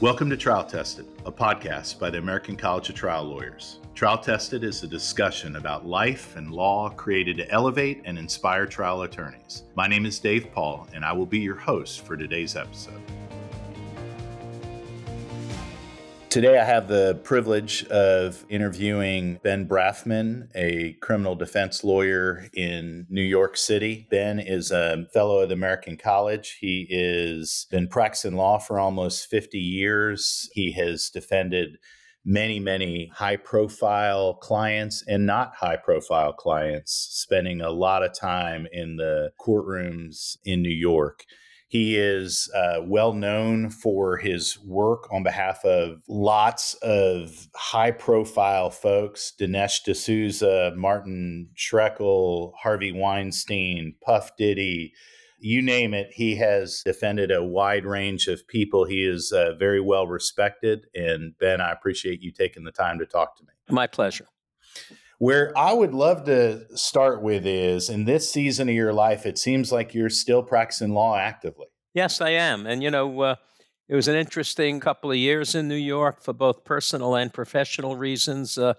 Welcome to Trial Tested, a podcast by the American College of Trial Lawyers. Trial Tested is a discussion about life and law created to elevate and inspire trial attorneys. My name is Dave Paul, and I will be your host for today's episode. Today, I have the privilege of interviewing Ben Brafman, a criminal defense lawyer in New York City. Ben is a fellow at American College. He has been practicing law for almost 50 years. He has defended many, many high profile clients and not high profile clients, spending a lot of time in the courtrooms in New York. He is uh, well known for his work on behalf of lots of high profile folks Dinesh D'Souza, Martin Shkreli, Harvey Weinstein, Puff Diddy. You name it, he has defended a wide range of people. He is uh, very well respected. And Ben, I appreciate you taking the time to talk to me. My pleasure. Where I would love to start with is in this season of your life, it seems like you're still practicing law actively. Yes, I am. And, you know, uh, it was an interesting couple of years in New York for both personal and professional reasons. Uh,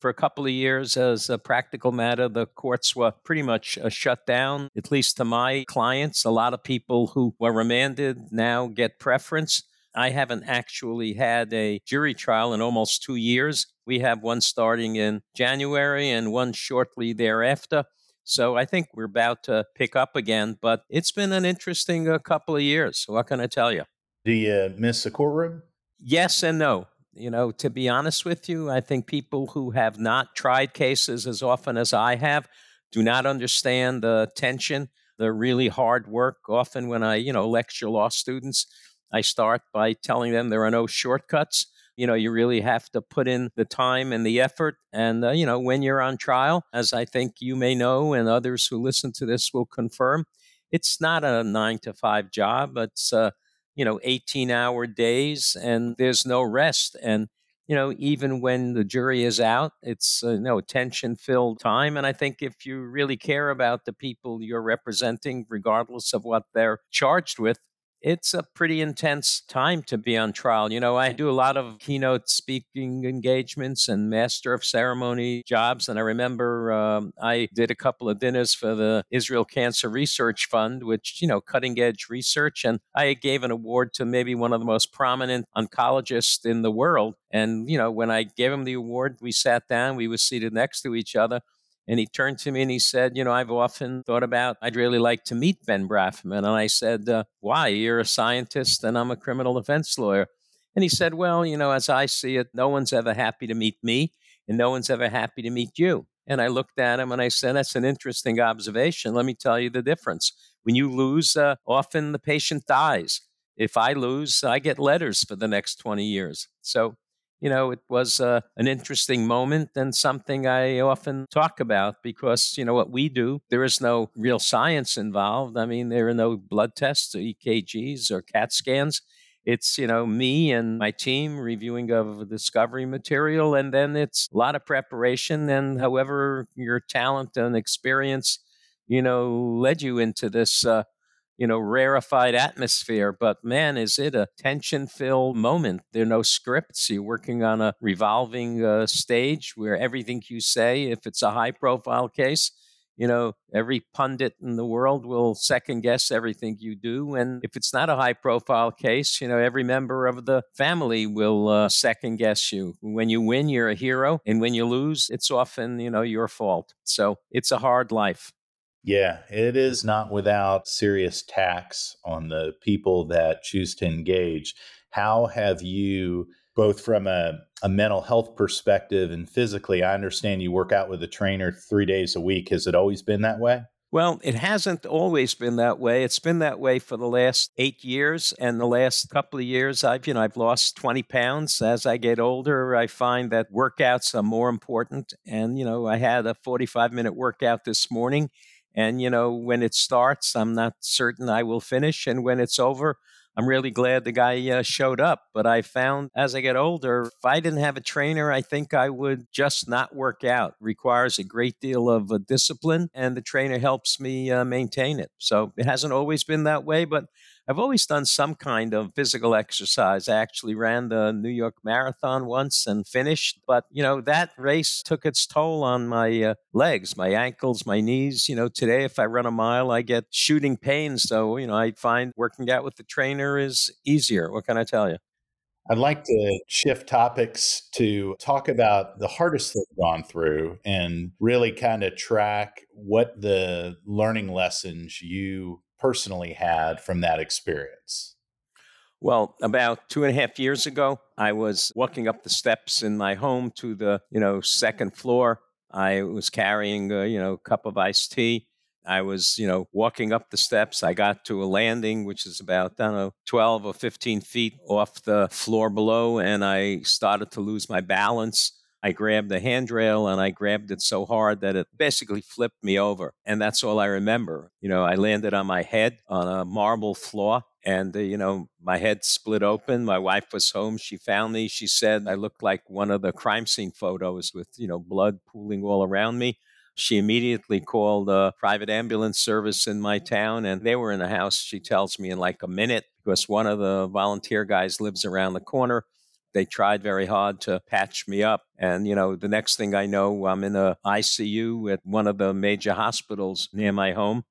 for a couple of years, as a practical matter, the courts were pretty much uh, shut down, at least to my clients. A lot of people who were remanded now get preference. I haven't actually had a jury trial in almost two years. We have one starting in January and one shortly thereafter. So I think we're about to pick up again, but it's been an interesting uh, couple of years. What can I tell you? Do you miss the courtroom? Yes and no. You know, to be honest with you, I think people who have not tried cases as often as I have do not understand the tension, the really hard work. Often, when I, you know, lecture law students, I start by telling them there are no shortcuts. You know, you really have to put in the time and the effort. And, uh, you know, when you're on trial, as I think you may know, and others who listen to this will confirm, it's not a nine to five job. It's, uh, you know, 18 hour days and there's no rest. And, you know, even when the jury is out, it's, uh, you know, tension filled time. And I think if you really care about the people you're representing, regardless of what they're charged with, it's a pretty intense time to be on trial. You know, I do a lot of keynote speaking engagements and master of ceremony jobs. And I remember um, I did a couple of dinners for the Israel Cancer Research Fund, which, you know, cutting edge research. And I gave an award to maybe one of the most prominent oncologists in the world. And, you know, when I gave him the award, we sat down, we were seated next to each other. And he turned to me and he said, You know, I've often thought about, I'd really like to meet Ben Brafman. And I said, uh, Why? You're a scientist and I'm a criminal defense lawyer. And he said, Well, you know, as I see it, no one's ever happy to meet me and no one's ever happy to meet you. And I looked at him and I said, That's an interesting observation. Let me tell you the difference. When you lose, uh, often the patient dies. If I lose, I get letters for the next 20 years. So you know, it was uh, an interesting moment and something I often talk about because, you know, what we do, there is no real science involved. I mean, there are no blood tests or EKGs or CAT scans. It's, you know, me and my team reviewing of discovery material, and then it's a lot of preparation. And however your talent and experience, you know, led you into this uh, you know, rarefied atmosphere. But man, is it a tension filled moment? There are no scripts. You're working on a revolving uh, stage where everything you say, if it's a high profile case, you know, every pundit in the world will second guess everything you do. And if it's not a high profile case, you know, every member of the family will uh, second guess you. When you win, you're a hero. And when you lose, it's often, you know, your fault. So it's a hard life. Yeah, it is not without serious tax on the people that choose to engage. How have you, both from a, a mental health perspective and physically, I understand you work out with a trainer three days a week. Has it always been that way? Well, it hasn't always been that way. It's been that way for the last eight years, and the last couple of years, I've you know I've lost twenty pounds. As I get older, I find that workouts are more important. And you know, I had a forty-five minute workout this morning, and, you know, when it starts, I'm not certain I will finish. And when it's over, I'm really glad the guy uh, showed up. But I found as I get older, if I didn't have a trainer, I think I would just not work out. It requires a great deal of uh, discipline, and the trainer helps me uh, maintain it. So it hasn't always been that way, but I've always done some kind of physical exercise. I actually ran the New York Marathon once and finished, but you know that race took its toll on my uh, legs, my ankles, my knees. You know, today if I run a mile, I get shooting pains. So you know, I find working out with the trainer is easier. What can I tell you? I'd like to shift topics to talk about the hardest thing you've gone through and really kind of track what the learning lessons you personally had from that experience. Well, about two and a half years ago, I was walking up the steps in my home to the, you know, second floor. I was carrying a, you know, cup of iced tea I was, you know, walking up the steps. I got to a landing, which is about, I don't know, 12 or 15 feet off the floor below, and I started to lose my balance. I grabbed the handrail and I grabbed it so hard that it basically flipped me over. And that's all I remember. You know, I landed on my head on a marble floor and, uh, you know, my head split open. My wife was home. She found me. She said I looked like one of the crime scene photos with, you know, blood pooling all around me. She immediately called a private ambulance service in my town, and they were in the house, she tells me, in like a minute because one of the volunteer guys lives around the corner. They tried very hard to patch me up. And, you know, the next thing I know, I'm in a ICU at one of the major hospitals near my home.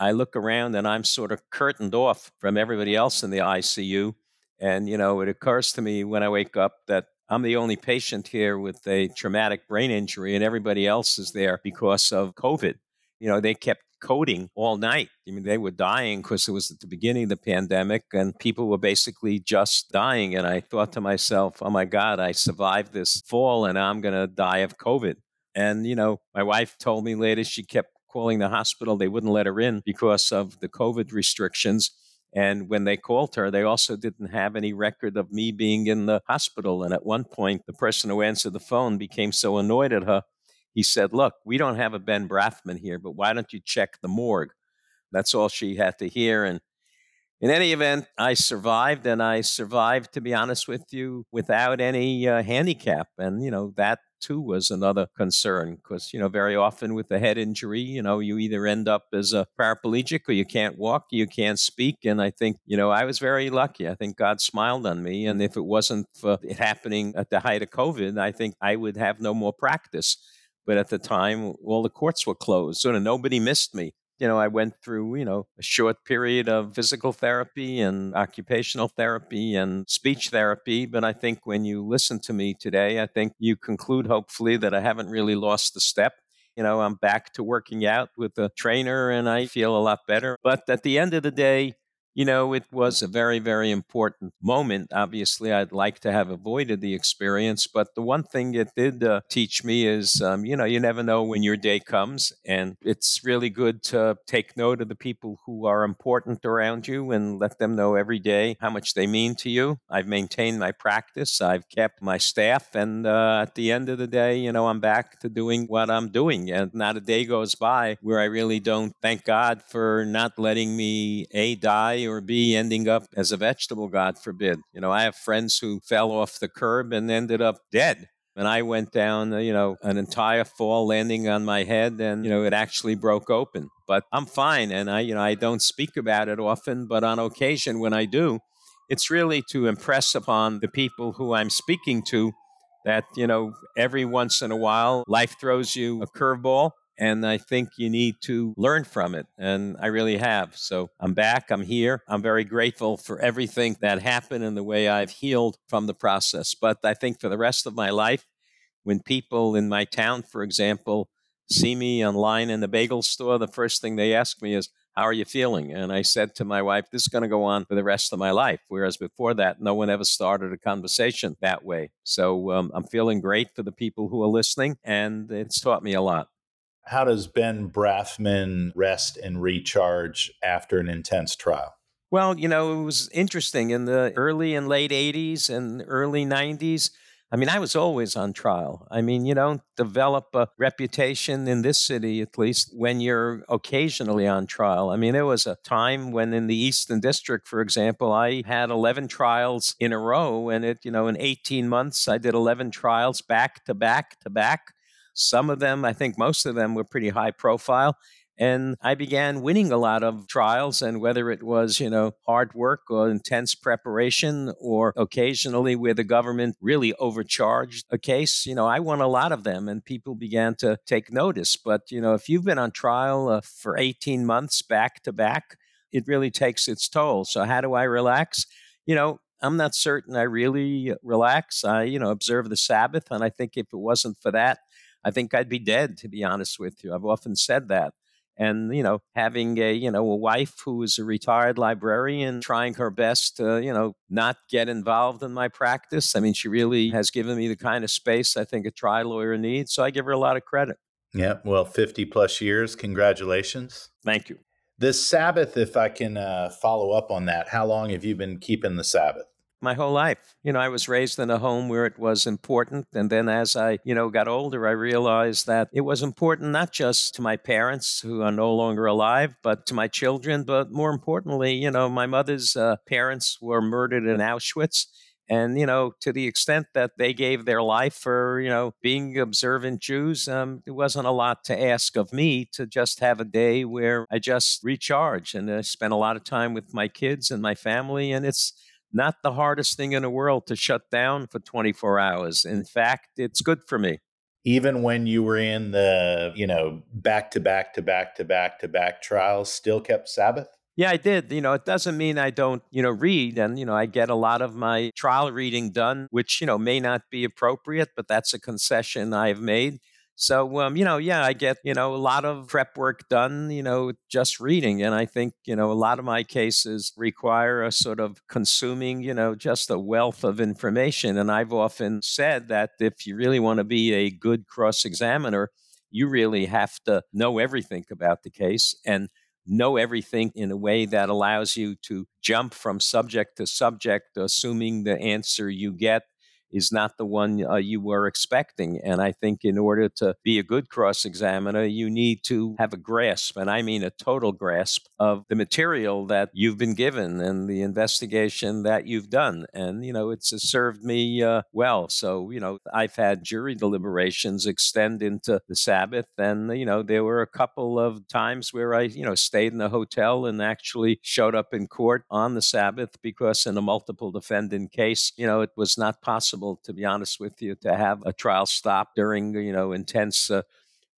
I look around and I'm sort of curtained off from everybody else in the ICU. And, you know, it occurs to me when I wake up that I'm the only patient here with a traumatic brain injury, and everybody else is there because of COVID. You know, they kept coding all night. I mean, they were dying because it was at the beginning of the pandemic, and people were basically just dying. And I thought to myself, oh my God, I survived this fall, and I'm going to die of COVID. And, you know, my wife told me later she kept calling the hospital. They wouldn't let her in because of the COVID restrictions. And when they called her, they also didn't have any record of me being in the hospital. And at one point, the person who answered the phone became so annoyed at her, he said, Look, we don't have a Ben Brafman here, but why don't you check the morgue? That's all she had to hear. And in any event, I survived, and I survived, to be honest with you, without any uh, handicap. And, you know, that too was another concern because, you know, very often with a head injury, you know, you either end up as a paraplegic or you can't walk, you can't speak. And I think, you know, I was very lucky. I think God smiled on me. And if it wasn't for it happening at the height of COVID, I think I would have no more practice. But at the time, all the courts were closed. So nobody missed me you know, I went through, you know, a short period of physical therapy and occupational therapy and speech therapy. But I think when you listen to me today, I think you conclude, hopefully, that I haven't really lost the step. You know, I'm back to working out with a trainer and I feel a lot better. But at the end of the day, you know, it was a very, very important moment. Obviously, I'd like to have avoided the experience, but the one thing it did uh, teach me is, um, you know, you never know when your day comes. And it's really good to take note of the people who are important around you and let them know every day how much they mean to you. I've maintained my practice, I've kept my staff. And uh, at the end of the day, you know, I'm back to doing what I'm doing. And not a day goes by where I really don't thank God for not letting me A, die or B, ending up as a vegetable, God forbid. You know, I have friends who fell off the curb and ended up dead. And I went down, uh, you know, an entire fall landing on my head and, you know, it actually broke open. But I'm fine. And I, you know, I don't speak about it often, but on occasion when I do, it's really to impress upon the people who I'm speaking to that, you know, every once in a while life throws you a curveball and I think you need to learn from it. And I really have. So I'm back. I'm here. I'm very grateful for everything that happened and the way I've healed from the process. But I think for the rest of my life, when people in my town, for example, see me online in the bagel store, the first thing they ask me is, how are you feeling? And I said to my wife, this is going to go on for the rest of my life. Whereas before that, no one ever started a conversation that way. So um, I'm feeling great for the people who are listening, and it's taught me a lot. How does Ben Brafman rest and recharge after an intense trial? Well, you know, it was interesting in the early and late 80s and early 90s. I mean, I was always on trial. I mean, you don't develop a reputation in this city, at least, when you're occasionally on trial. I mean, there was a time when in the Eastern District, for example, I had 11 trials in a row. And it, you know, in 18 months, I did 11 trials back to back to back. Some of them, I think most of them were pretty high profile. And I began winning a lot of trials, and whether it was, you know, hard work or intense preparation, or occasionally where the government really overcharged a case, you know, I won a lot of them, and people began to take notice. But, you know, if you've been on trial uh, for 18 months back to back, it really takes its toll. So, how do I relax? You know, I'm not certain I really relax. I, you know, observe the Sabbath. And I think if it wasn't for that, I think I'd be dead, to be honest with you. I've often said that. And, you know, having a, you know, a wife who is a retired librarian trying her best to, you know, not get involved in my practice. I mean, she really has given me the kind of space I think a trial lawyer needs. So I give her a lot of credit. Yeah. Well, 50 plus years. Congratulations. Thank you. This Sabbath, if I can uh, follow up on that, how long have you been keeping the Sabbath? My whole life. You know, I was raised in a home where it was important. And then as I, you know, got older, I realized that it was important not just to my parents who are no longer alive, but to my children. But more importantly, you know, my mother's uh, parents were murdered in Auschwitz. And, you know, to the extent that they gave their life for, you know, being observant Jews, um, it wasn't a lot to ask of me to just have a day where I just recharge and I spent a lot of time with my kids and my family. And it's, not the hardest thing in the world to shut down for 24 hours. In fact, it's good for me. Even when you were in the, you know, back to back to back to back to back trials, still kept Sabbath? Yeah, I did. You know, it doesn't mean I don't, you know, read. And, you know, I get a lot of my trial reading done, which, you know, may not be appropriate, but that's a concession I've made. So, um, you know, yeah, I get, you know, a lot of prep work done, you know, just reading. And I think, you know, a lot of my cases require a sort of consuming, you know, just a wealth of information. And I've often said that if you really want to be a good cross examiner, you really have to know everything about the case and know everything in a way that allows you to jump from subject to subject, assuming the answer you get is not the one uh, you were expecting. And I think in order to be a good cross examiner, you need to have a grasp, and I mean a total grasp of the material that you've been given and the investigation that you've done. And, you know, it's served me uh, well. So, you know, I've had jury deliberations extend into the Sabbath. And, you know, there were a couple of times where I, you know, stayed in a hotel and actually showed up in court on the Sabbath because in a multiple defendant case, you know, it was not possible to be honest with you, to have a trial stop during you know intense uh,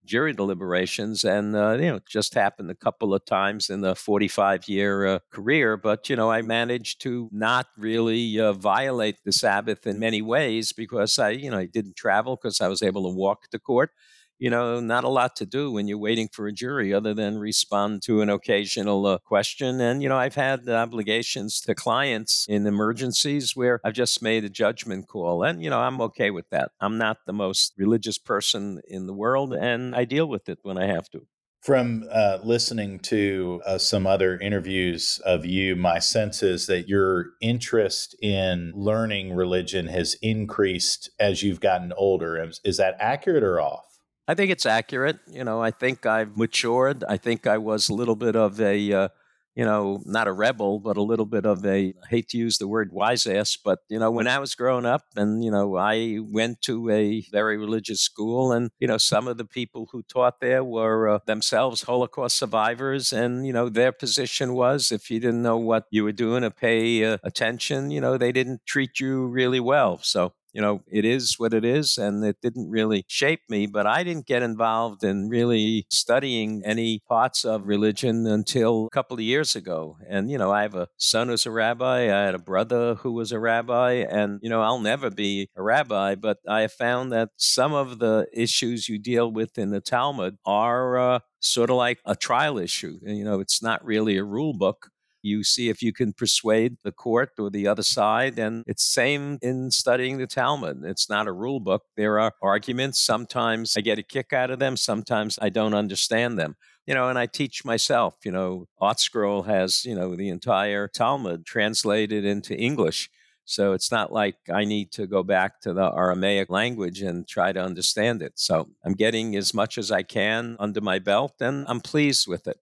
jury deliberations, and uh, you know just happened a couple of times in the 45 year uh, career. But you know I managed to not really uh, violate the Sabbath in many ways because I you know I didn't travel because I was able to walk to court you know, not a lot to do when you're waiting for a jury other than respond to an occasional uh, question. And, you know, I've had obligations to clients in emergencies where I've just made a judgment call. And, you know, I'm okay with that. I'm not the most religious person in the world, and I deal with it when I have to. From uh, listening to uh, some other interviews of you, my sense is that your interest in learning religion has increased as you've gotten older. Is, is that accurate or off? I think it's accurate. You know, I think I've matured. I think I was a little bit of a, uh, you know, not a rebel, but a little bit of a, I hate to use the word wise ass, but, you know, when I was growing up and, you know, I went to a very religious school and, you know, some of the people who taught there were uh, themselves Holocaust survivors. And, you know, their position was if you didn't know what you were doing to pay uh, attention, you know, they didn't treat you really well. So, you know, it is what it is, and it didn't really shape me. But I didn't get involved in really studying any parts of religion until a couple of years ago. And, you know, I have a son who's a rabbi, I had a brother who was a rabbi, and, you know, I'll never be a rabbi, but I have found that some of the issues you deal with in the Talmud are uh, sort of like a trial issue. You know, it's not really a rule book you see if you can persuade the court or the other side. And it's same in studying the Talmud. It's not a rule book. There are arguments. Sometimes I get a kick out of them. Sometimes I don't understand them you know, and I teach myself, you know, ArtScroll has, you know, the entire Talmud translated into English. So it's not like I need to go back to the Aramaic language and try to understand it. So I'm getting as much as I can under my belt and I'm pleased with it.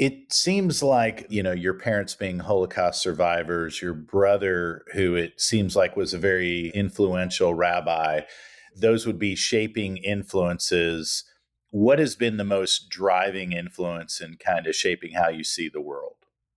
It seems like, you know, your parents being Holocaust survivors, your brother, who it seems like was a very influential rabbi, those would be shaping influences What has been the most driving influence in kind of shaping how you see the world?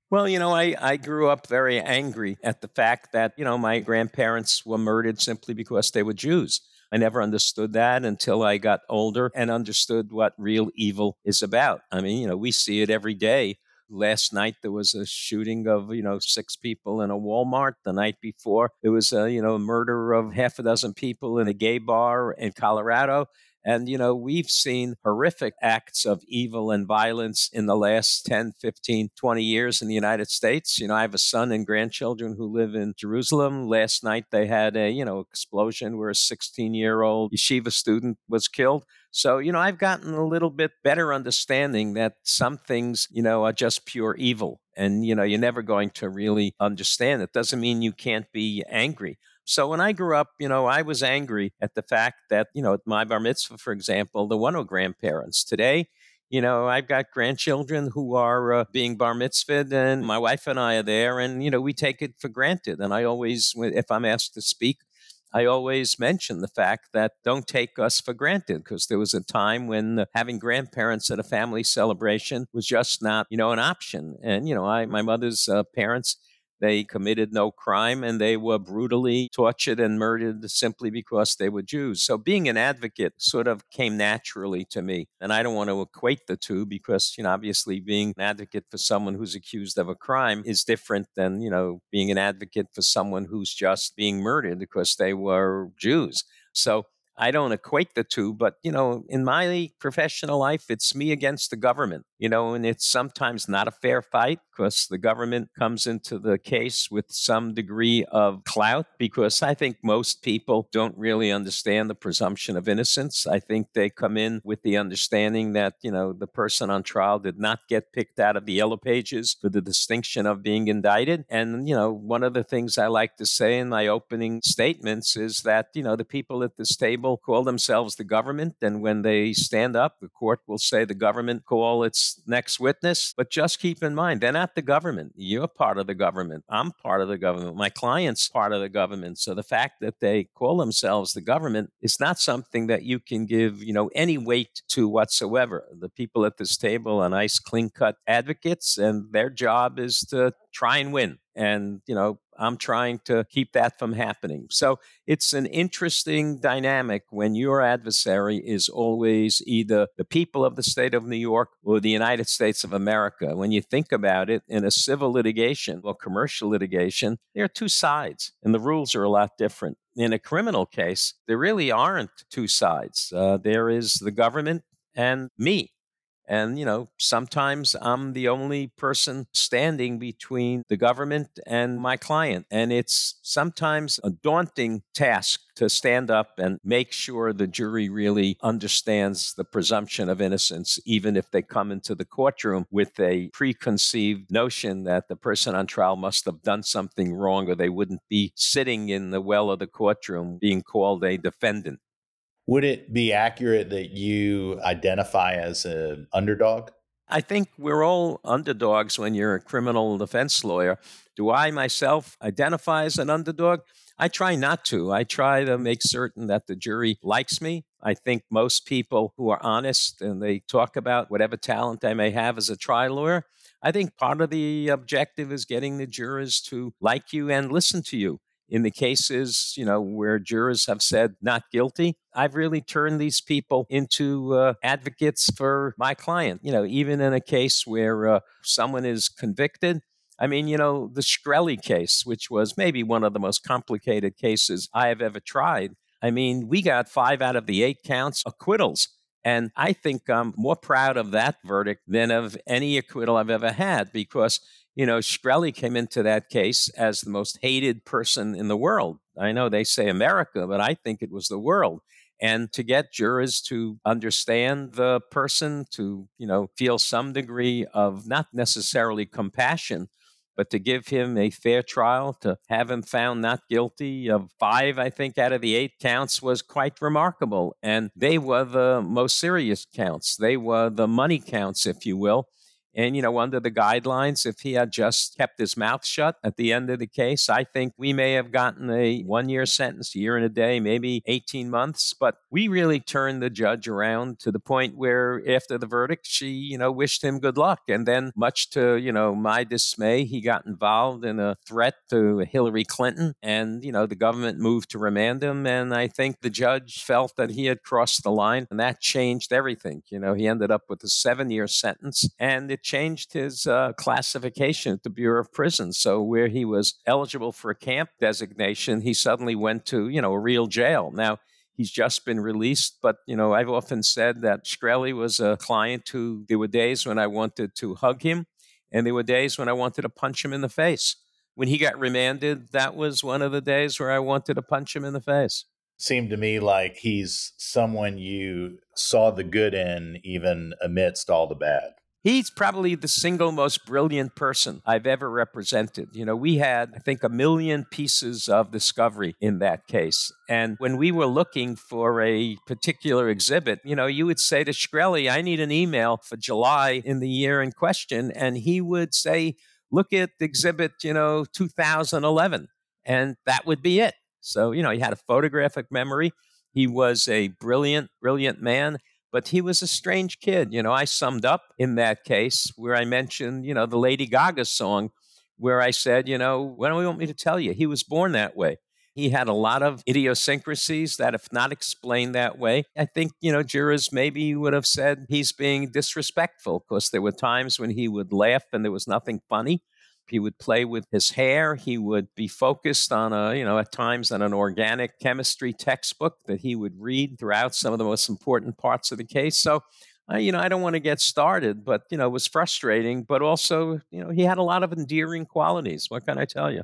Well, you know, I, I grew up very angry at the fact that, you know, my grandparents were murdered simply because they were Jews. I never understood that until I got older and understood what real evil is about. I mean, you know, we see it every day. Last night there was a shooting of, you know, six people in a Walmart. The night before there was a, you know, murder of half a dozen people in a gay bar in Colorado. And, you know, we've seen horrific acts of evil and violence in the last 10, 15, 20 years in the United States. You know, I have a son and grandchildren who live in Jerusalem. Last night they had a, you know, explosion where a 16 year old yeshiva student was killed. So, you know, I've gotten a little bit better understanding that some things, you know, are just pure evil. And, you know, you're never going to really understand it. Doesn't mean you can't be angry. So when I grew up, you know, I was angry at the fact that, you know, at my bar mitzvah, for example, there were no grandparents. Today, you know, I've got grandchildren who are uh, being bar mitzvahed, and my wife and I are there, and, you know, we take it for granted. And I always, if I'm asked to speak, I always mention the fact that don't take us for granted because there was a time when uh, having grandparents at a family celebration was just not, you know, an option. And, you know, I, my mother's uh, parents, they committed no crime and they were brutally tortured and murdered simply because they were Jews. So being an advocate sort of came naturally to me. And I don't want to equate the two because, you know, obviously being an advocate for someone who's accused of a crime is different than, you know, being an advocate for someone who's just being murdered because they were Jews. So I don't equate the two, but you know, in my professional life, it's me against the government, you know, and it's sometimes not a fair fight because the government comes into the case with some degree of clout because I think most people don't really understand the presumption of innocence. I think they come in with the understanding that, you know, the person on trial did not get picked out of the yellow pages for the distinction of being indicted. And, you know, one of the things I like to say in my opening statements is that, you know, the people at this table people call themselves the government, and when they stand up, the court will say the government call its next witness. But just keep in mind, they're not the government. You're part of the government. I'm part of the government. My client's part of the government. So the fact that they call themselves the government is not something that you can give, you know, any weight to whatsoever. The people at this table are nice, clean cut advocates, and their job is to try and win. And, you know, I'm trying to keep that from happening. So it's an interesting dynamic when your adversary is always either the people of the state of New York or the United States of America. When you think about it, in a civil litigation or commercial litigation, there are two sides, and the rules are a lot different. In a criminal case, there really aren't two sides. Uh, there is the government and me. And, you know, sometimes I'm the only person standing between the government and my client. And it's sometimes a daunting task to stand up and make sure the jury really understands the presumption of innocence, even if they come into the courtroom with a preconceived notion that the person on trial must have done something wrong or they wouldn't be sitting in the well of the courtroom being called a defendant. Would it be accurate that you identify as an underdog? I think we're all underdogs when you're a criminal defense lawyer. Do I myself identify as an underdog? I try not to. I try to make certain that the jury likes me. I think most people who are honest and they talk about whatever talent I may have as a trial lawyer, I think part of the objective is getting the jurors to like you and listen to you in the cases, you know, where jurors have said not guilty, I've really turned these people into uh, advocates for my client. You know, even in a case where uh, someone is convicted, I mean, you know, the Shkreli case, which was maybe one of the most complicated cases I have ever tried. I mean, we got five out of the eight counts acquittals. And I think I'm more proud of that verdict than of any acquittal I've ever had because you know, Shkreli came into that case as the most hated person in the world. I know they say America, but I think it was the world. And to get jurors to understand the person, to, you know, feel some degree of not necessarily compassion, but to give him a fair trial, to have him found not guilty of five, I think, out of the eight counts was quite remarkable. And they were the most serious counts. They were the money counts, if you will And, you know, under the guidelines, if he had just kept his mouth shut at the end of the case, I think we may have gotten a one year sentence, a year and a day, maybe 18 months. But we really turned the judge around to the point where after the verdict, she, you know, wished him good luck. And then, much to, you know, my dismay, he got involved in a threat to Hillary Clinton. And, you know, the government moved to remand him. And I think the judge felt that he had crossed the line and that changed everything. You know, he ended up with a seven year sentence and it changed his uh, classification at the Bureau of Prisons. So where he was eligible for a camp designation, he suddenly went to, you know, a real jail. Now, he's just been released. But, you know, I've often said that Shkreli was a client who there were days when I wanted to hug him, and there were days when I wanted to punch him in the face. When he got remanded, that was one of the days where I wanted to punch him in the face. Seemed to me like he's someone you saw the good in, even amidst all the bad. He's probably the single most brilliant person I've ever represented. You know, we had, I think, a million pieces of discovery in that case. And when we were looking for a particular exhibit, you know, you would say to Shkreli, I need an email for July in the year in question. And he would say, look at exhibit, you know, 2011. And that would be it. So, you know, he had a photographic memory. He was a brilliant, brilliant man but he was a strange kid. You know, I summed up in that case where I mentioned, you know, the Lady Gaga song, where I said, you know, what do you want me to tell you? He was born that way. He had a lot of idiosyncrasies that, if not explained that way, I think, you know, jurors maybe would have said he's being disrespectful because there were times when he would laugh and there was nothing funny. He would play with his hair. He would be focused on a, you know, at times on an organic chemistry textbook that he would read throughout some of the most important parts of the case. So, uh, you know, I don't want to get started, but, you know, it was frustrating, but also, you know, he had a lot of endearing qualities. What can I tell you?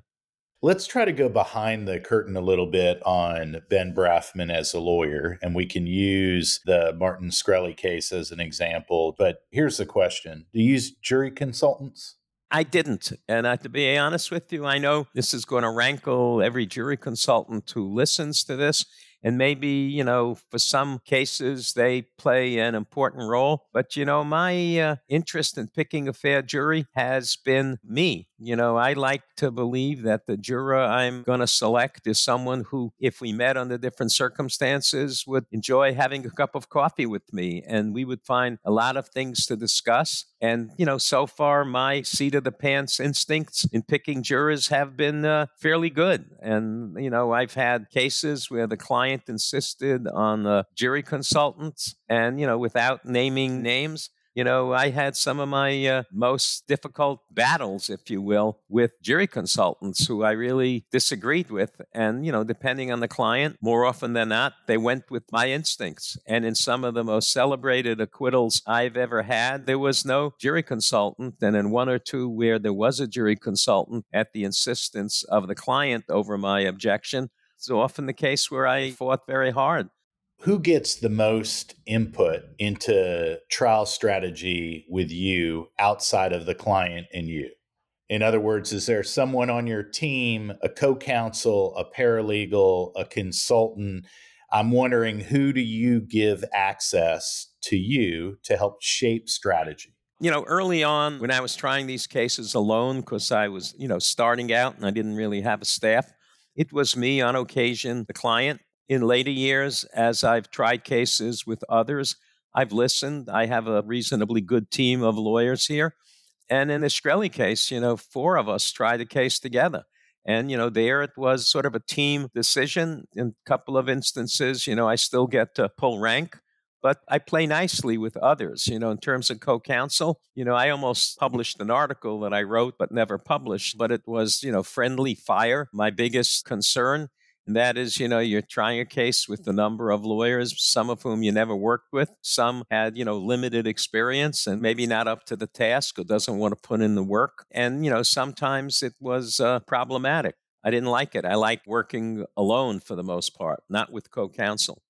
Let's try to go behind the curtain a little bit on Ben Brafman as a lawyer, and we can use the Martin Shkreli case as an example. But here's the question Do you use jury consultants? I didn't. And uh, to be honest with you, I know this is going to rankle every jury consultant who listens to this. And maybe, you know, for some cases they play an important role. But, you know, my uh, interest in picking a fair jury has been me. You know, I like to believe that the juror I'm going to select is someone who, if we met under different circumstances, would enjoy having a cup of coffee with me and we would find a lot of things to discuss. And, you know, so far, my seat of the pants instincts in picking jurors have been uh, fairly good. And, you know, I've had cases where the client insisted on uh, jury consultants and, you know, without naming names, you know, I had some of my uh, most difficult battles, if you will, with jury consultants who I really disagreed with. And, you know, depending on the client, more often than not, they went with my instincts. And in some of the most celebrated acquittals I've ever had, there was no jury consultant. And in one or two where there was a jury consultant at the insistence of the client over my objection, it's often the case where I fought very hard who gets the most input into trial strategy with you outside of the client and you? In other words, is there someone on your team, a co counsel, a paralegal, a consultant? I'm wondering who do you give access to you to help shape strategy? You know, early on when I was trying these cases alone, because I was, you know, starting out and I didn't really have a staff, it was me on occasion, the client, in later years, as I've tried cases with others, I've listened. I have a reasonably good team of lawyers here. And in the Shkreli case, you know, four of us tried the case together. And, you know, there it was sort of a team decision. In a couple of instances, you know, I still get to pull rank, but I play nicely with others. You know, in terms of co counsel, you know, I almost published an article that I wrote but never published, but it was, you know, friendly fire, my biggest concern. That is, you know, you're trying a case with a number of lawyers, some of whom you never worked with. Some had, you know, limited experience and maybe not up to the task or doesn't want to put in the work. And, you know, sometimes it was uh, problematic. I didn't like it. I liked working alone for the most part, not with co counsel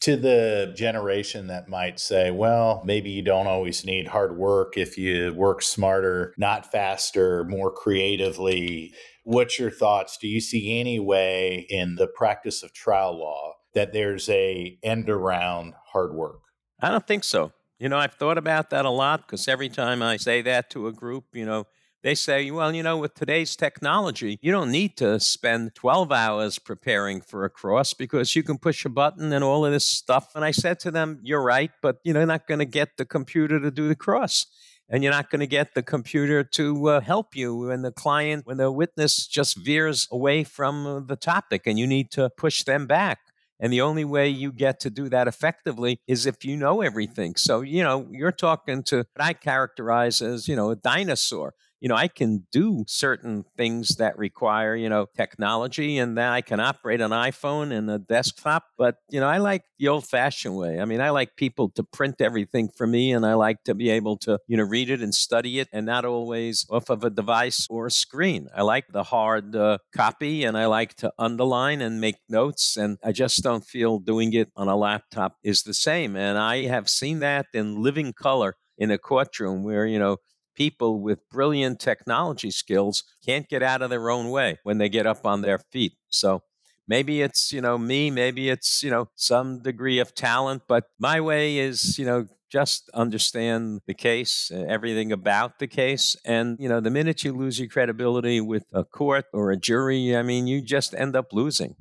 to the generation that might say, well, maybe you don't always need hard work if you work smarter, not faster, more creatively. What's your thoughts? Do you see any way in the practice of trial law that there's a end around hard work? I don't think so. You know, I've thought about that a lot because every time I say that to a group, you know, they say, well, you know, with today's technology, you don't need to spend 12 hours preparing for a cross because you can push a button and all of this stuff. And I said to them, you're right, but you know, you're not going to get the computer to do the cross. And you're not going to get the computer to uh, help you when the client, when the witness just veers away from the topic and you need to push them back. And the only way you get to do that effectively is if you know everything. So, you know, you're talking to what I characterize as, you know, a dinosaur you know, I can do certain things that require, you know, technology and then I can operate an iPhone and a desktop. But, you know, I like the old fashioned way. I mean, I like people to print everything for me and I like to be able to, you know, read it and study it and not always off of a device or a screen. I like the hard uh, copy and I like to underline and make notes. And I just don't feel doing it on a laptop is the same. And I have seen that in living color in a courtroom where, you know, people with brilliant technology skills can't get out of their own way when they get up on their feet. So maybe it's, you know, me, maybe it's, you know, some degree of talent, but my way is, you know, just understand the case, everything about the case. And, you know, the minute you lose your credibility with a court or a jury, I mean, you just end up losing.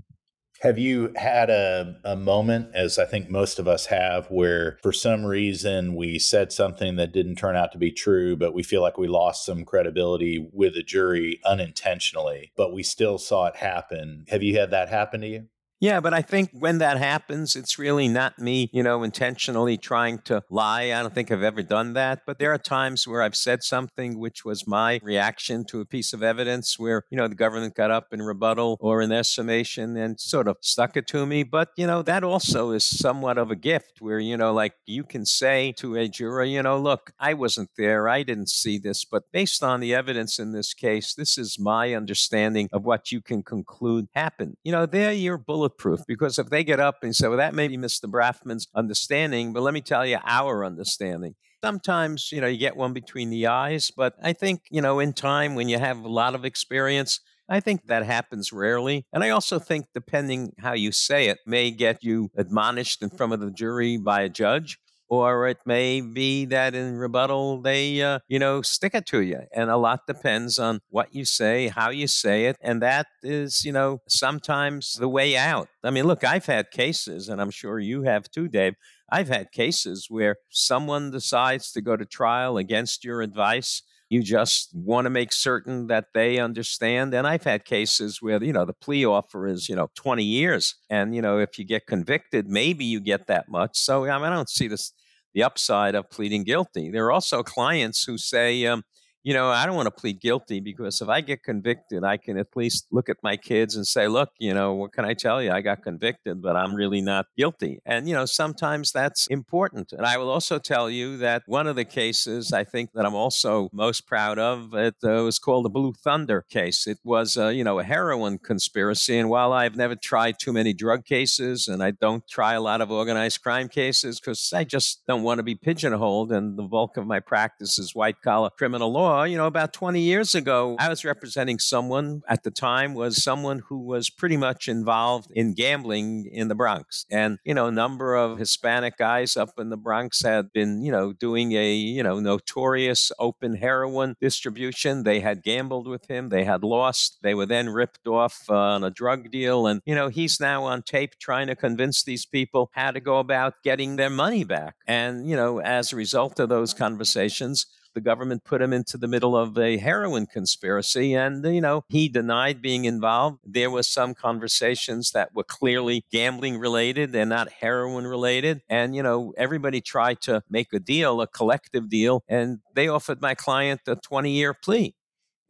Have you had a, a moment, as I think most of us have, where for some reason we said something that didn't turn out to be true, but we feel like we lost some credibility with a jury unintentionally, but we still saw it happen? Have you had that happen to you? Yeah, but I think when that happens, it's really not me, you know, intentionally trying to lie. I don't think I've ever done that. But there are times where I've said something which was my reaction to a piece of evidence where, you know, the government got up in rebuttal or in their summation and sort of stuck it to me. But, you know, that also is somewhat of a gift where, you know, like you can say to a juror, you know, look, I wasn't there. I didn't see this. But based on the evidence in this case, this is my understanding of what you can conclude happened. You know, there you're bullet bulletproof because if they get up and say, well, that may be Mr. Brafman's understanding, but let me tell you our understanding. Sometimes, you know, you get one between the eyes, but I think, you know, in time when you have a lot of experience, I think that happens rarely. And I also think, depending how you say it, may get you admonished in front of the jury by a judge or it may be that in rebuttal they uh, you know stick it to you and a lot depends on what you say how you say it and that is you know sometimes the way out i mean look i've had cases and i'm sure you have too dave i've had cases where someone decides to go to trial against your advice you just want to make certain that they understand. And I've had cases where, you know, the plea offer is, you know, 20 years. And, you know, if you get convicted, maybe you get that much. So I, mean, I don't see this the upside of pleading guilty. There are also clients who say, um, you know, I don't want to plead guilty because if I get convicted, I can at least look at my kids and say, look, you know, what can I tell you? I got convicted, but I'm really not guilty. And, you know, sometimes that's important. And I will also tell you that one of the cases I think that I'm also most proud of, it uh, was called the Blue Thunder case. It was, uh, you know, a heroin conspiracy. And while I've never tried too many drug cases and I don't try a lot of organized crime cases because I just don't want to be pigeonholed and the bulk of my practice is white collar criminal law you know, about 20 years ago, I was representing someone at the time was someone who was pretty much involved in gambling in the Bronx. And, you know, a number of Hispanic guys up in the Bronx had been, you know, doing a, you know, notorious open heroin distribution. They had gambled with him. They had lost. They were then ripped off uh, on a drug deal. And, you know, he's now on tape trying to convince these people how to go about getting their money back. And, you know, as a result of those conversations, the government put him into the middle of a heroin conspiracy and you know he denied being involved. There was some conversations that were clearly gambling related they're not heroin related and you know everybody tried to make a deal a collective deal and they offered my client a 20 year plea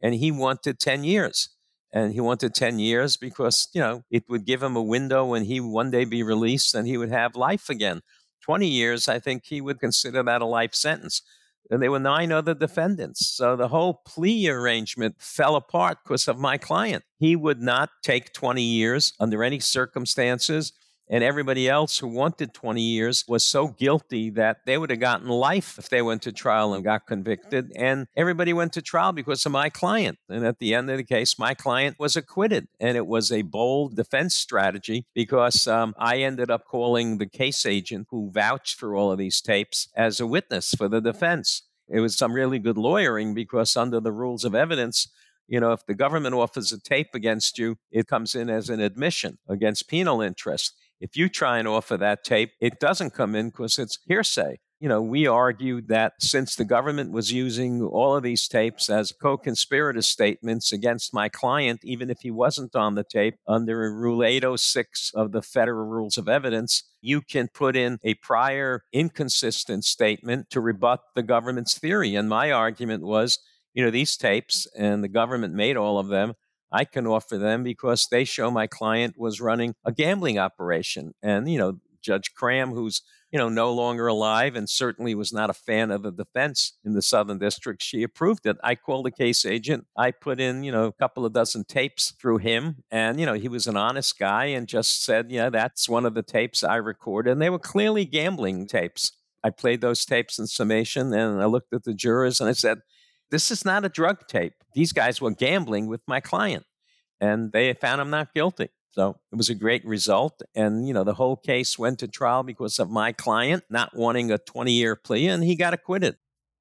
and he wanted 10 years and he wanted 10 years because you know it would give him a window when he one day be released and he would have life again. 20 years i think he would consider that a life sentence and there were nine other defendants. So the whole plea arrangement fell apart because of my client. He would not take 20 years under any circumstances. And everybody else who wanted 20 years was so guilty that they would have gotten life if they went to trial and got convicted. And everybody went to trial because of my client. And at the end of the case, my client was acquitted. And it was a bold defense strategy because um, I ended up calling the case agent who vouched for all of these tapes as a witness for the defense. It was some really good lawyering because under the rules of evidence, you know, if the government offers a tape against you, it comes in as an admission against penal interest. If you try and offer that tape, it doesn't come in because it's hearsay. You know, we argued that since the government was using all of these tapes as co conspirator statements against my client, even if he wasn't on the tape, under Rule 806 of the Federal Rules of Evidence, you can put in a prior inconsistent statement to rebut the government's theory. And my argument was, you know, these tapes, and the government made all of them, I can offer them because they show my client was running a gambling operation. And, you know, Judge Kram, who's, you know, no longer alive and certainly was not a fan of the defense in the Southern District, she approved it. I called the case agent. I put in, you know, a couple of dozen tapes through him. And, you know, he was an honest guy and just said, yeah, that's one of the tapes I recorded. And they were clearly gambling tapes. I played those tapes in summation and I looked at the jurors and I said, this is not a drug tape. These guys were gambling with my client and they found him not guilty. So it was a great result. And, you know, the whole case went to trial because of my client not wanting a 20 year plea and he got acquitted.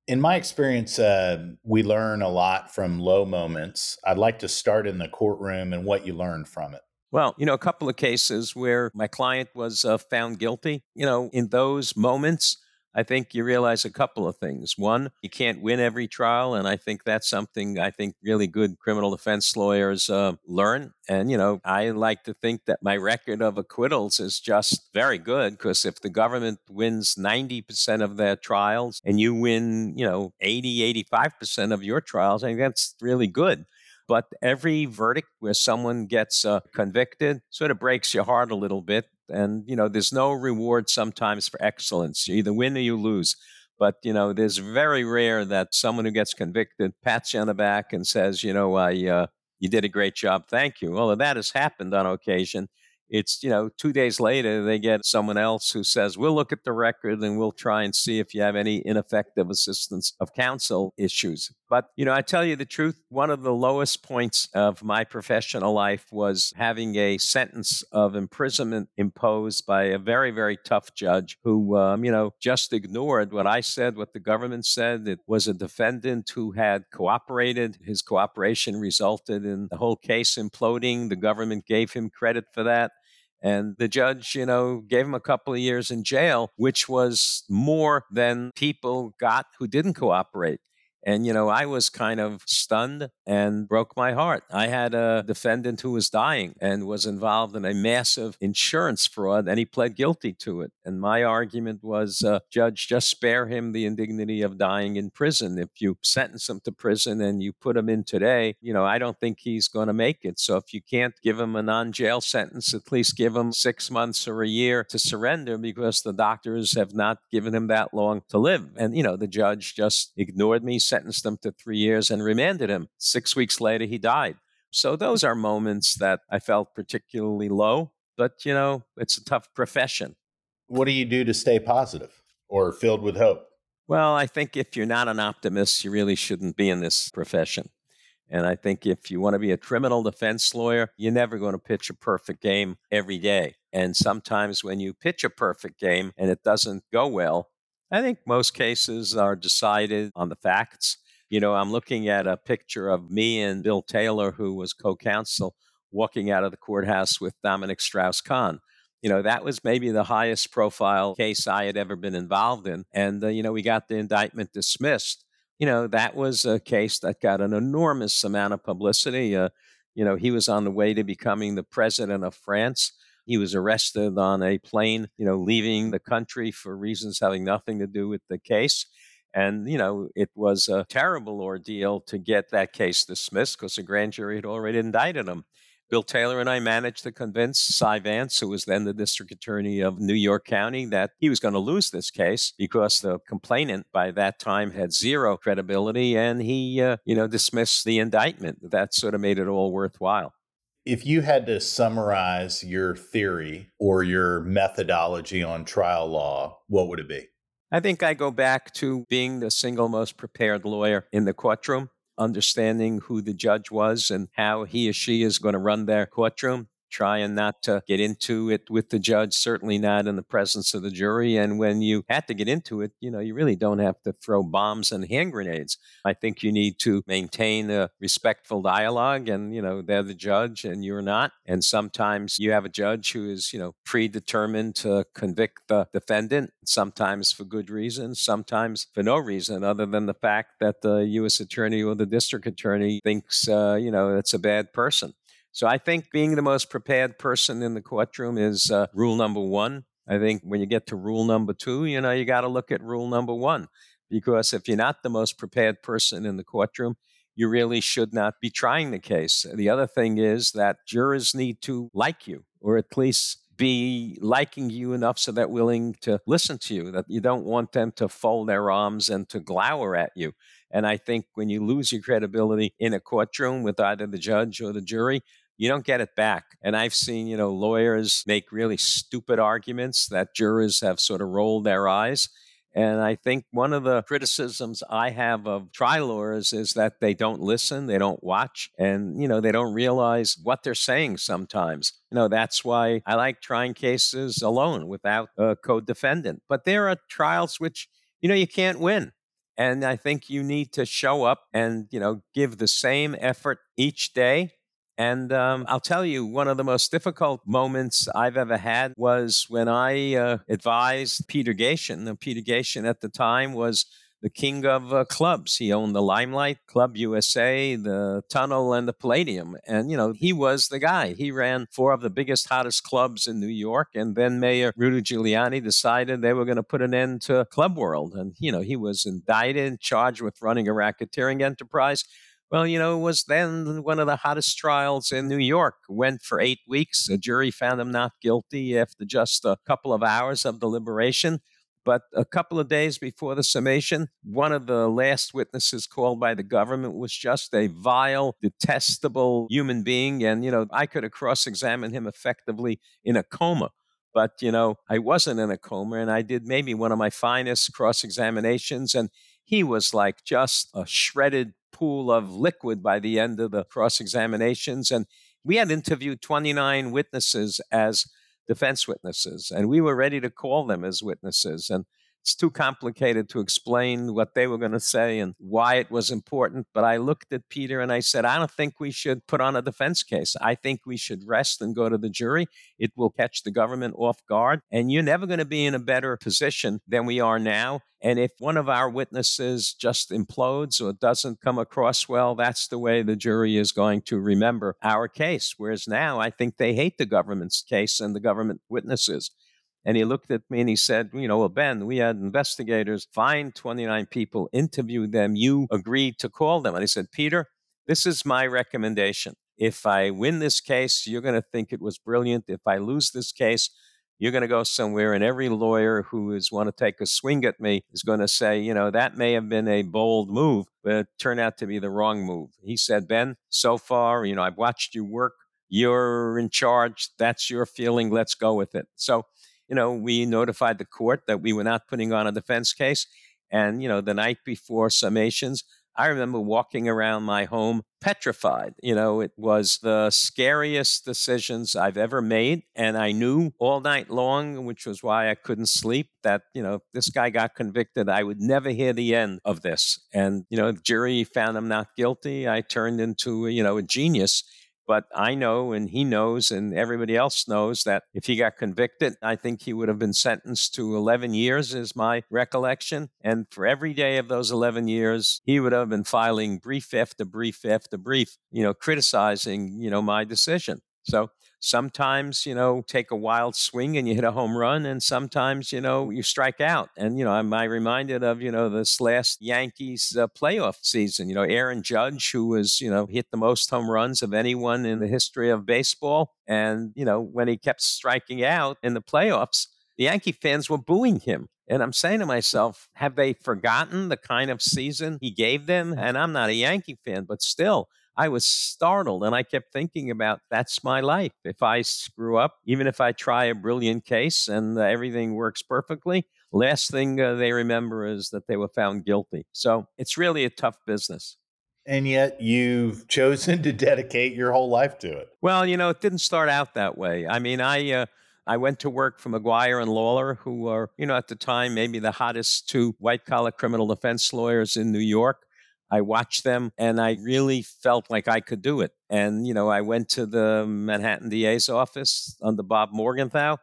In my experience, uh, we learn a lot from low moments. I'd like to start in the courtroom and what you learned from it. Well, you know, a couple of cases where my client was uh, found guilty, you know, in those moments, I think you realize a couple of things. One, you can't win every trial, and I think that's something I think really good criminal defense lawyers uh, learn. And you know, I like to think that my record of acquittals is just very good because if the government wins 90% of their trials and you win, you know, 80, 85% of your trials, I think that's really good but every verdict where someone gets uh, convicted sort of breaks your heart a little bit and, you know, there's no reward sometimes for excellence. You either win or you lose. But, you know, there's very rare that someone who gets convicted pats you on the back and says, you know, I, uh, you did a great job. Thank you. Well, that has happened on occasion it's you know two days later they get someone else who says we'll look at the record and we'll try and see if you have any ineffective assistance of counsel issues but you know i tell you the truth one of the lowest points of my professional life was having a sentence of imprisonment imposed by a very very tough judge who um, you know just ignored what i said what the government said. It was a defendant who had cooperated. His cooperation resulted in the whole case imploding. The government gave him credit for that. And the judge, you know, gave him a couple of years in jail, which was more than people got who didn't cooperate. And, you know, I was kind of stunned and broke my heart. I had a defendant who was dying and was involved in a massive insurance fraud, and he pled guilty to it. And my argument was, uh, Judge, just spare him the indignity of dying in prison. If you sentence him to prison and you put him in today, you know, I don't think he's going to make it. So if you can't give him a non jail sentence, at least give him six months or a year to surrender because the doctors have not given him that long to live. And, you know, the judge just ignored me sentenced him to three years and remanded him. Six weeks later, he died. So those are moments that I felt particularly low, but you know, it's a tough profession. What do you do to stay positive or filled with hope? Well, I think if you're not an optimist, you really shouldn't be in this profession. And I think if you want to be a criminal defense lawyer, you're never going to pitch a perfect game every day. And sometimes when you pitch a perfect game and it doesn't go well, I think most cases are decided on the facts. You know, I'm looking at a picture of me and Bill Taylor, who was co counsel, walking out of the courthouse with Dominic Strauss Kahn. You know, that was maybe the highest profile case I had ever been involved in. And, uh, you know, we got the indictment dismissed. You know, that was a case that got an enormous amount of publicity. Uh, you know, he was on the way to becoming the president of France. He was arrested on a plane, you know, leaving the country for reasons having nothing to do with the case. And, you know, it was a terrible ordeal to get that case dismissed because the grand jury had already indicted him. Bill Taylor and I managed to convince Cy Vance, who was then the district attorney of New York County, that he was going to lose this case because the complainant by that time had zero credibility and he, uh, you know, dismissed the indictment. That sort of made it all worthwhile If you had to summarize your theory or your methodology on trial law, what would it be? I think I go back to being the single most prepared lawyer in the courtroom, understanding who the judge was and how he or she is going to run their courtroom, trying not to get into it with the judge, certainly not in the presence of the jury. And when you had to get into it, you know, you really don't have to throw bombs and hand grenades. I think you need to maintain a respectful dialogue and, you know, they're the judge and you're not. And sometimes you have a judge who is, you know, predetermined to convict the defendant, sometimes for good reason, sometimes for no reason other than the fact that the U.S. attorney or the district attorney thinks, uh, you know, it's a bad person. So I think being the most prepared person in the courtroom is uh, rule number one. I think when you get to rule number two, you know, you got to look at rule number one. Because if you're not the most prepared person in the courtroom, you really should not be trying the case. The other thing is that jurors need to like you, or at least be liking you enough so that willing to listen to you, that you don't want them to fold their arms and to glower at you. And I think when you lose your credibility in a courtroom with either the judge or the jury, you don't get it back. And I've seen, you know, lawyers make really stupid arguments that jurors have sort of rolled their eyes. And I think one of the criticisms I have of trial lawyers is that they don't listen, they don't watch, and, you know, they don't realize what they're saying sometimes. You know, that's why I like trying cases alone without a co defendant. But there are trials which, you know, you can't win. And I think you need to show up and, you know, give the same effort each day and um, I'll tell you, one of the most difficult moments I've ever had was when I uh, advised Peter Gatien. Now, Peter Gatien at the time was the king of uh, clubs. He owned the Limelight, Club USA, the Tunnel, and the Palladium. And, you know, he was the guy. He ran four of the biggest, hottest clubs in New York. And then Mayor Rudy Giuliani decided they were going to put an end to Club World. And, you know, he was indicted, charged with running a racketeering enterprise. Well, you know, it was then one of the hottest trials in New York. Went for eight weeks. A jury found him not guilty after just a couple of hours of deliberation. But a couple of days before the summation, one of the last witnesses called by the government was just a vile, detestable human being. And, you know, I could have cross examined him effectively in a coma. But, you know, I wasn't in a coma and I did maybe one of my finest cross examinations. And he was like just a shredded pool of liquid by the end of the cross examinations. And we had interviewed 29 witnesses as defense witnesses, and we were ready to call them as witnesses. And it's too complicated to explain what they were going to say and why it was important. But I looked at Peter and I said, I don't think we should put on a defense case. I think we should rest and go to the jury. It will catch the government off guard. And you're never going to be in a better position than we are now. And if one of our witnesses just implodes or doesn't come across well, that's the way the jury is going to remember our case. Whereas now I think they hate the government's case and the government witnesses. And he looked at me and he said, You know, well, Ben, we had investigators find 29 people, interview them. You agreed to call them. And he said, Peter, this is my recommendation. If I win this case, you're going to think it was brilliant. If I lose this case, you're going to go somewhere, and every lawyer who is want to take a swing at me is going to say, you know, that may have been a bold move, but it turned out to be the wrong move. He said, Ben, so far, you know, I've watched you work. You're in charge. That's your feeling. Let's go with it. So you know, we notified the court that we were not putting on a defense case. And, you know, the night before summations, I remember walking around my home petrified. You know, it was the scariest decisions I've ever made. And I knew all night long, which was why I couldn't sleep, that, you know, if this guy got convicted, I would never hear the end of this. And, you know, the jury found him not guilty. I turned into, you know, a genius but I know, and he knows, and everybody else knows that if he got convicted, I think he would have been sentenced to 11 years, is my recollection. And for every day of those 11 years, he would have been filing brief after brief after brief, you know, criticizing, you know, my decision. So sometimes, you know, take a wild swing and you hit a home run, and sometimes, you know, you strike out. And, you know, I'm I reminded of, you know, this last Yankees uh, playoff season. You know, Aaron Judge, who was, you know, hit the most home runs of anyone in the history of baseball. And, you know, when he kept striking out in the playoffs, the Yankee fans were booing him. And I'm saying to myself, have they forgotten the kind of season he gave them? And I'm not a Yankee fan, but still, I was startled and I kept thinking about that's my life. If I screw up, even if I try a brilliant case and uh, everything works perfectly, last thing uh, they remember is that they were found guilty. So it's really a tough business. And yet you've chosen to dedicate your whole life to it. Well, you know, it didn't start out that way. I mean, I. Uh, I went to work for McGuire and Lawler, who were, you know, at the time, maybe the hottest two white collar criminal defense lawyers in New York. I watched them and I really felt like I could do it. And, you know, I went to the Manhattan DA's office under Bob Morgenthau.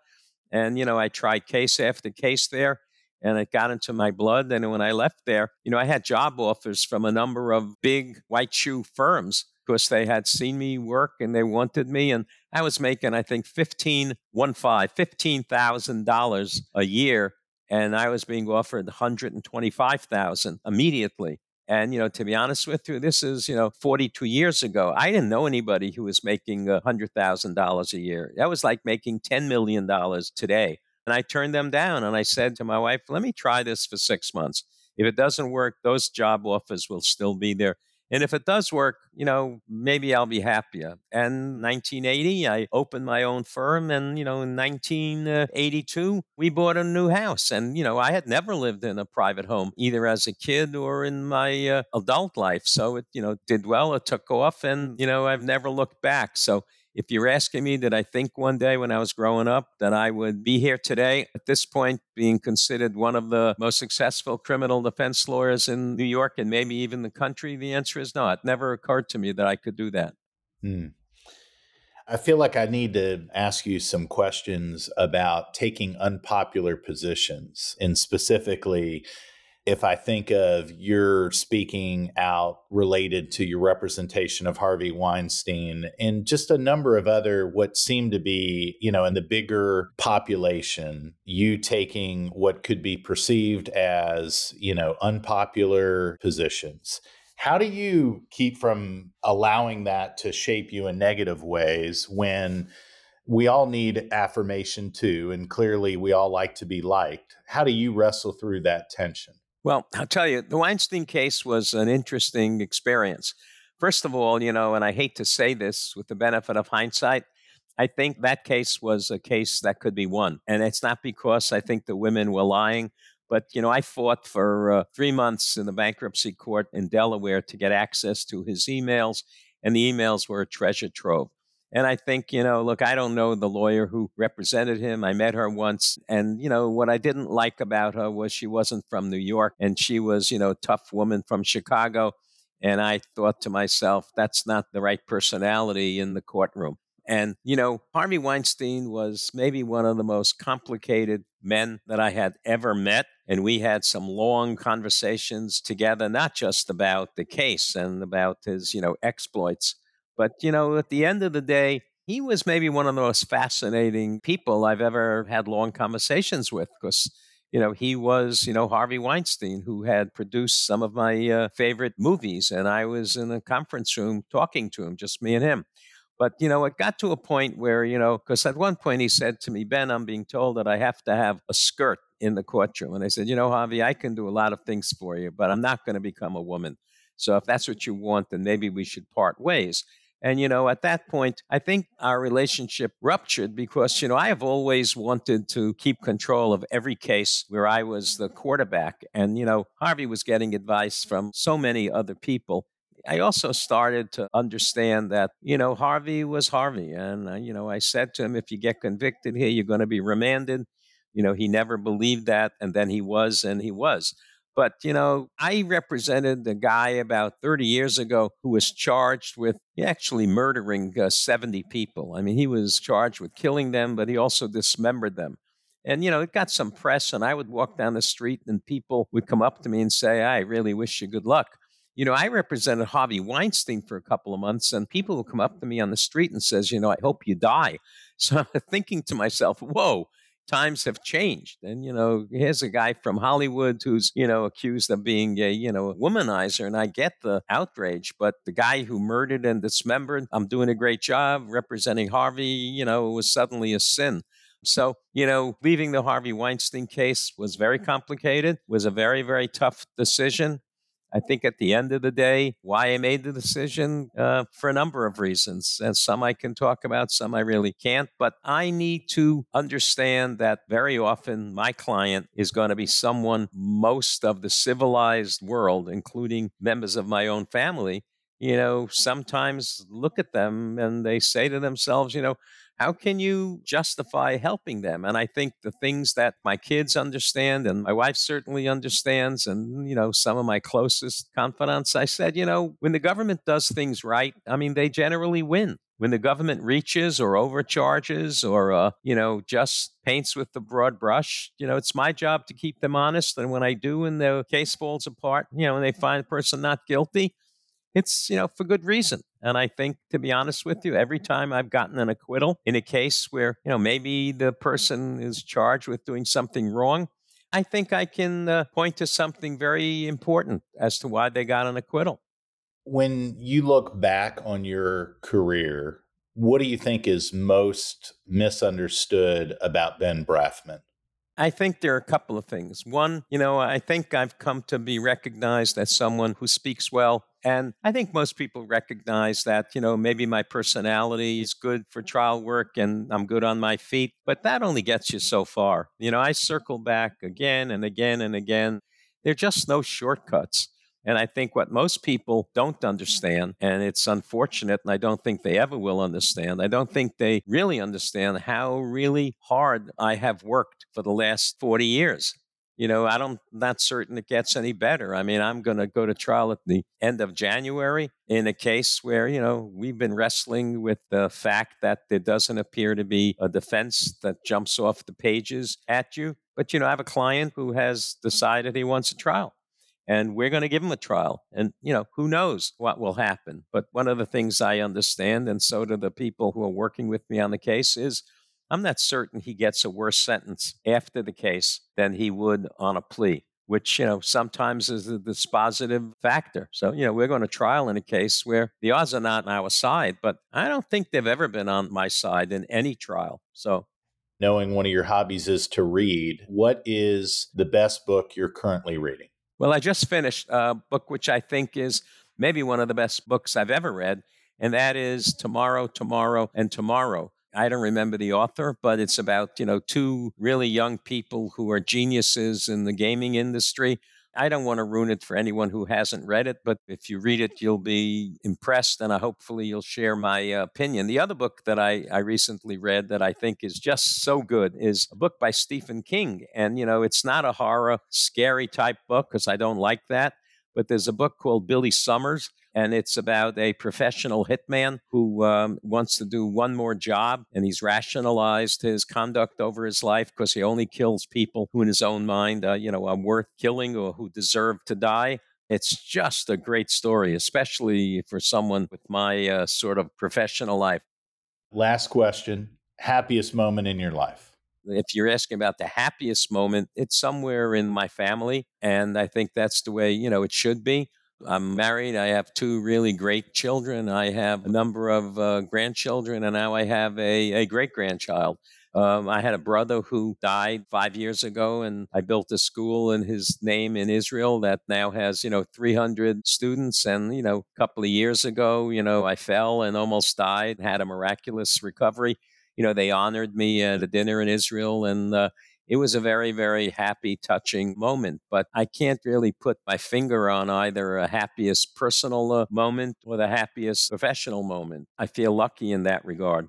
And, you know, I tried case after case there and it got into my blood. And when I left there, you know, I had job offers from a number of big white shoe firms because they had seen me work and they wanted me. And I was making, I think, fifteen one five, fifteen thousand dollars a year, and I was being offered one hundred and twenty five thousand immediately. And you know, to be honest with you, this is you know forty two years ago. I didn't know anybody who was making hundred thousand dollars a year. That was like making ten million dollars today. And I turned them down, and I said to my wife, "Let me try this for six months. If it doesn't work, those job offers will still be there." And if it does work, you know, maybe I'll be happier. And 1980, I opened my own firm. And, you know, in 1982, we bought a new house. And, you know, I had never lived in a private home, either as a kid or in my uh, adult life. So it, you know, did well. It took off. And, you know, I've never looked back. So if you're asking me, did I think one day when I was growing up that I would be here today, at this point, being considered one of the most successful criminal defense lawyers in New York and maybe even the country? The answer is no. It never occurred to me that I could do that. Hmm. I feel like I need to ask you some questions about taking unpopular positions and specifically if I think of your speaking out related to your representation of Harvey Weinstein and just a number of other what seem to be, you know, in the bigger population, you taking what could be perceived as, you know, unpopular positions. How do you keep from allowing that to shape you in negative ways when we all need affirmation too? And clearly we all like to be liked. How do you wrestle through that tension? Well, I'll tell you, the Weinstein case was an interesting experience. First of all, you know, and I hate to say this with the benefit of hindsight, I think that case was a case that could be won. And it's not because I think the women were lying, but, you know, I fought for uh, three months in the bankruptcy court in Delaware to get access to his emails, and the emails were a treasure trove. And I think, you know, look, I don't know the lawyer who represented him. I met her once. And, you know, what I didn't like about her was she wasn't from New York and she was, you know, a tough woman from Chicago. And I thought to myself, that's not the right personality in the courtroom. And, you know, Harvey Weinstein was maybe one of the most complicated men that I had ever met. And we had some long conversations together, not just about the case and about his, you know, exploits, but, you know, at the end of the day, he was maybe one of the most fascinating people I've ever had long conversations with because, you know, he was, you know, Harvey Weinstein, who had produced some of my uh, favorite movies. And I was in a conference room talking to him, just me and him. But, you know, it got to a point where, you know, because at one point he said to me, Ben, I'm being told that I have to have a skirt in the courtroom. And I said, you know, Harvey, I can do a lot of things for you, but I'm not going to become a woman. So if that's what you want, then maybe we should part ways. And, you know, at that point, I think our relationship ruptured because, you know, I have always wanted to keep control of every case where I was the quarterback. And, you know, Harvey was getting advice from so many other people. I also started to understand that, you know, Harvey was Harvey. And, uh, you know, I said to him, if you get convicted here, you're going to be remanded. You know, he never believed that. And then he was, and he was. But, you know, I represented the guy about 30 years ago who was charged with actually murdering uh, 70 people. I mean, he was charged with killing them, but he also dismembered them. And, you know, it got some press, and I would walk down the street and people would come up to me and say, I really wish you good luck. You know, I represented Harvey Weinstein for a couple of months, and people would come up to me on the street and says, you know, I hope you die. So I'm thinking to myself, whoa, times have changed. And, you know, here's a guy from Hollywood who's, you know, accused of being a, you know, womanizer. And I get the outrage, but the guy who murdered and dismembered, I'm doing a great job representing Harvey, you know, was suddenly a sin. So, you know, leaving the Harvey Weinstein case was very complicated, was a very, very tough decision. I think at the end of the day, why I made the decision uh, for a number of reasons. And some I can talk about, some I really can't. But I need to understand that very often my client is going to be someone most of the civilized world, including members of my own family, you know, sometimes look at them and they say to themselves, you know, how can you justify helping them? And I think the things that my kids understand and my wife certainly understands, and, you know, some of my closest confidants, I said, you know, when the government does things right, I mean, they generally win. When the government reaches or overcharges or, uh, you know, just paints with the broad brush, you know, it's my job to keep them honest. And when I do and the case falls apart, you know, and they find the person not guilty, it's you know for good reason. And i think to be honest with you every time i've gotten an acquittal in a case where you know maybe the person is charged with doing something wrong i think i can uh, point to something very important as to why they got an acquittal. When you look back on your career what do you think is most misunderstood about ben brafman I think there are a couple of things. One, you know, I think I've come to be recognized as someone who speaks well. And I think most people recognize that, you know, maybe my personality is good for trial work and I'm good on my feet, but that only gets you so far. You know, I circle back again and again and again. There are just no shortcuts. And I think what most people don't mm. understand, and it's unfortunate, and I don't think they ever will understand, I don't think they really understand how really hard I have worked for the last 40 years. You know, I don't not certain it gets any better. I mean, I'm going to go to trial at the end of January in a case where, you know, we've been wrestling with the fact that there doesn't appear to be a defense that jumps off the pages at you. But, you know, I have a client who has decided he wants a trial and we're going to give him a trial. And, you know, who knows what will happen. But one of the things I understand, and so do the people who are working with me on the case, is I'm not certain he gets a worse sentence after the case than he would on a plea. Which, you know, sometimes is a dispositive factor. So, you know, we're going to trial in a case where the odds are not on our side, but I don't think they've ever been on my side in any trial. So, knowing one of your hobbies is to read, what is the best book you're currently reading? Well, I just finished a book which I think is maybe one of the best books I've ever read, and that is Tomorrow, Tomorrow, and Tomorrow. I don't remember the author, but it's about, you know, two really young people who are geniuses in the gaming industry I don't want to ruin it for anyone who hasn't read it, but if you read it, you'll be impressed, and I, hopefully you'll share my uh, opinion. The other book that I, I recently read that I think is just so good is a book by Stephen King. And, you know, it's not a horror, scary type book because I don't like that, but there's a book called Billy Summers and it's about a professional hitman who um, wants to do one more job, and he's rationalized his conduct over his life because he only kills people who, in his own mind, uh, you know, are worth killing or who deserve to die. It's just a great story, especially for someone with my uh, sort of professional life. Last question happiest moment in your life? If you're asking about the happiest moment, it's somewhere in my family. And I think that's the way, you know, it should be. I'm married. I have two really great children. I have a number of uh, grandchildren, and now I have a, a great grandchild. Um, I had a brother who died five years ago, and I built a school in his name in Israel that now has, you know, 300 students. And, you know, a couple of years ago, you know, I fell and almost died, had a miraculous recovery. You know, they honored me at a dinner in Israel, and uh, it was a very, very happy, touching moment. But I can't really put my finger on either a happiest personal uh, moment or the happiest professional moment. I feel lucky in that regard.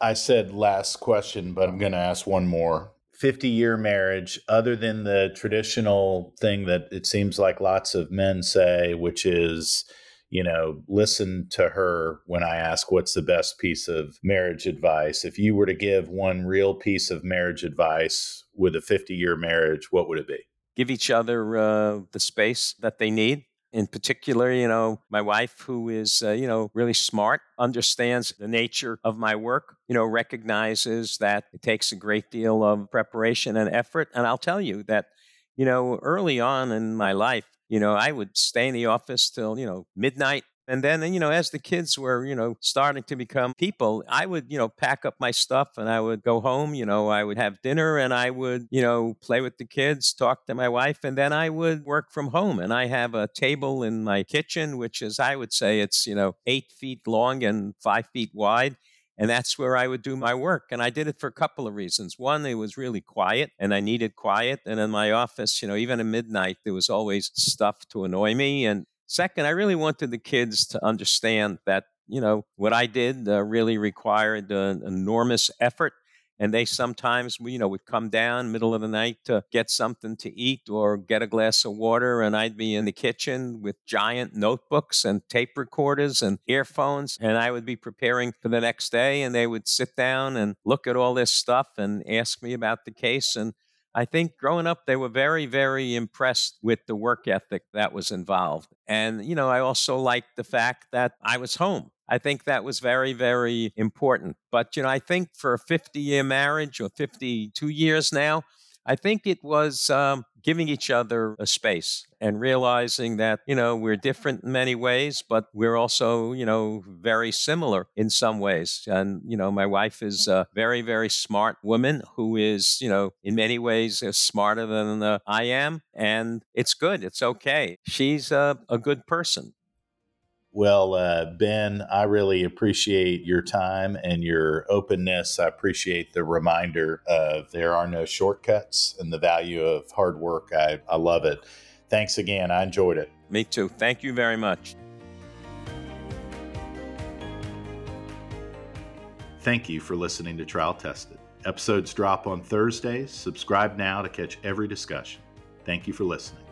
I said last question, but I'm going to ask one more. 50 year marriage, other than the traditional thing that it seems like lots of men say, which is, you know, listen to her when I ask what's the best piece of marriage advice. If you were to give one real piece of marriage advice with a 50 year marriage, what would it be? Give each other uh, the space that they need. In particular, you know, my wife, who is, uh, you know, really smart, understands the nature of my work, you know, recognizes that it takes a great deal of preparation and effort. And I'll tell you that, you know, early on in my life, you know, I would stay in the office till, you know, midnight, And then, you know, as the kids were, you know, starting to become people, I would, you know, pack up my stuff and I would go home. You know, I would have dinner and I would, you know, play with the kids, talk to my wife, and then I would work from home. And I have a table in my kitchen, which is, I would say, it's, you know, eight feet long and five feet wide. And that's where I would do my work. And I did it for a couple of reasons. One, it was really quiet and I needed quiet. And in my office, you know, even at midnight, there was always stuff to annoy me. And second, I really wanted the kids to understand that, you know, what I did uh, really required an enormous effort and they sometimes you know would come down middle of the night to get something to eat or get a glass of water and i'd be in the kitchen with giant notebooks and tape recorders and earphones and i would be preparing for the next day and they would sit down and look at all this stuff and ask me about the case and I think growing up, they were very, very impressed with the work ethic that was involved. And, you know, I also liked the fact that I was home. I think that was very, very important. But, you know, I think for a 50 year marriage or 52 years now, I think it was um, giving each other a space and realizing that, you know, we're different in many ways, but we're also, you know, very similar in some ways. And, you know, my wife is a very, very smart woman who is, you know, in many ways uh, smarter than uh, I am. And it's good. It's okay. She's a good person. Well, uh, Ben, I really appreciate your time and your openness. I appreciate the reminder of there are no shortcuts and the value of hard work. I, I love it. Thanks again. I enjoyed it. Me too. Thank you very much. Thank you for listening to Trial Tested. Episodes drop on Thursdays. Subscribe now to catch every discussion. Thank you for listening.